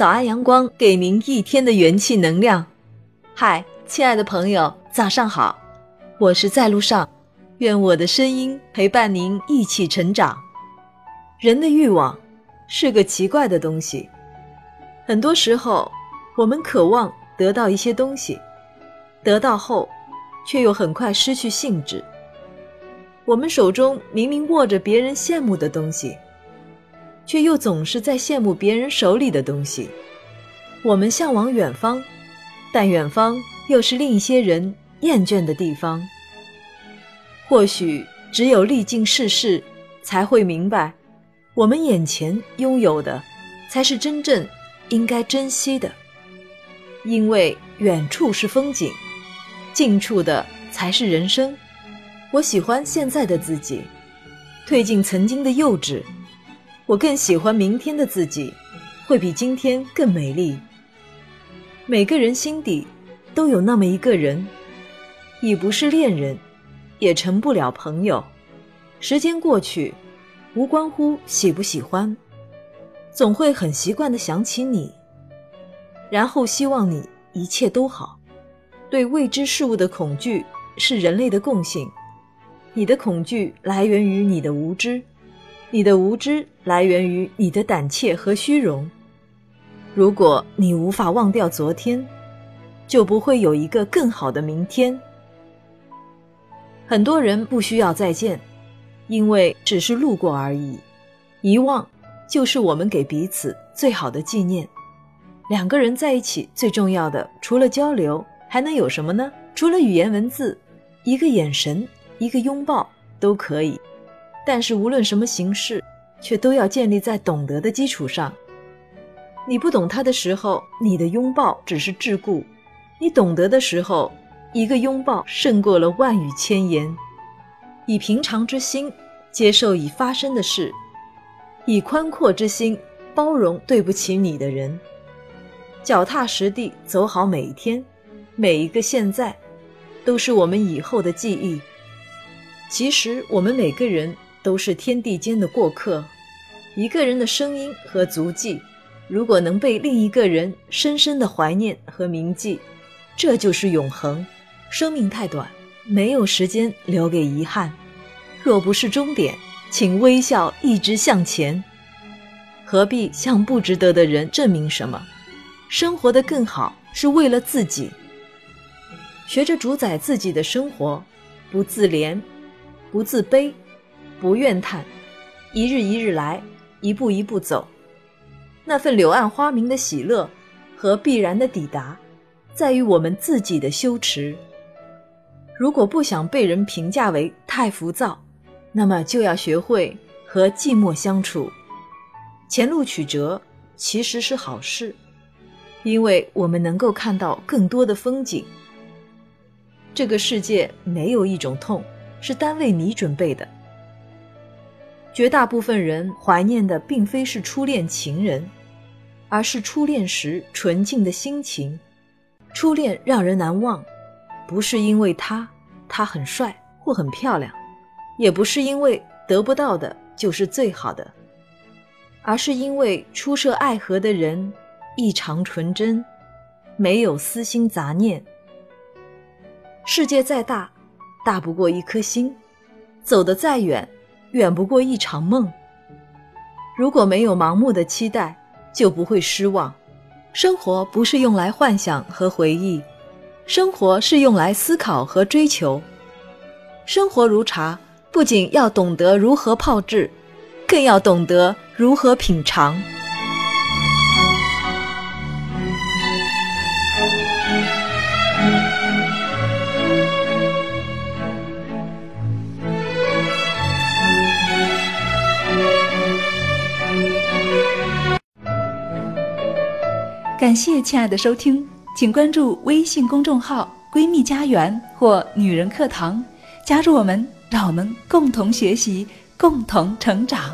早安阳光给您一天的元气能量。嗨，亲爱的朋友，早上好，我是在路上，愿我的声音陪伴您一起成长。人的欲望是个奇怪的东西，很多时候我们渴望得到一些东西，得到后却又很快失去兴致。我们手中明明握着别人羡慕的东西。却又总是在羡慕别人手里的东西。我们向往远方，但远方又是另一些人厌倦的地方。或许只有历尽世事，才会明白，我们眼前拥有的，才是真正应该珍惜的。因为远处是风景，近处的才是人生。我喜欢现在的自己，褪尽曾经的幼稚。我更喜欢明天的自己，会比今天更美丽。每个人心底都有那么一个人，已不是恋人，也成不了朋友。时间过去，无关乎喜不喜欢，总会很习惯的想起你，然后希望你一切都好。对未知事物的恐惧是人类的共性，你的恐惧来源于你的无知。你的无知来源于你的胆怯和虚荣。如果你无法忘掉昨天，就不会有一个更好的明天。很多人不需要再见，因为只是路过而已。遗忘就是我们给彼此最好的纪念。两个人在一起最重要的，除了交流，还能有什么呢？除了语言文字，一个眼神，一个拥抱都可以。但是无论什么形式，却都要建立在懂得的基础上。你不懂他的时候，你的拥抱只是桎梏；你懂得的时候，一个拥抱胜过了万语千言。以平常之心接受已发生的事，以宽阔之心包容对不起你的人。脚踏实地走好每一天，每一个现在，都是我们以后的记忆。其实我们每个人。都是天地间的过客，一个人的声音和足迹，如果能被另一个人深深的怀念和铭记，这就是永恒。生命太短，没有时间留给遗憾。若不是终点，请微笑一直向前。何必向不值得的人证明什么？生活的更好是为了自己。学着主宰自己的生活，不自怜，不自卑。不怨叹，一日一日来，一步一步走。那份柳暗花明的喜乐和必然的抵达，在于我们自己的修持。如果不想被人评价为太浮躁，那么就要学会和寂寞相处。前路曲折其实是好事，因为我们能够看到更多的风景。这个世界没有一种痛是单为你准备的。绝大部分人怀念的并非是初恋情人，而是初恋时纯净的心情。初恋让人难忘，不是因为他他很帅或很漂亮，也不是因为得不到的就是最好的，而是因为初涉爱河的人异常纯真，没有私心杂念。世界再大，大不过一颗心；走得再远。远不过一场梦。如果没有盲目的期待，就不会失望。生活不是用来幻想和回忆，生活是用来思考和追求。生活如茶，不仅要懂得如何泡制，更要懂得如何品尝。感谢亲爱的收听，请关注微信公众号“闺蜜家园”或“女人课堂”，加入我们，让我们共同学习，共同成长。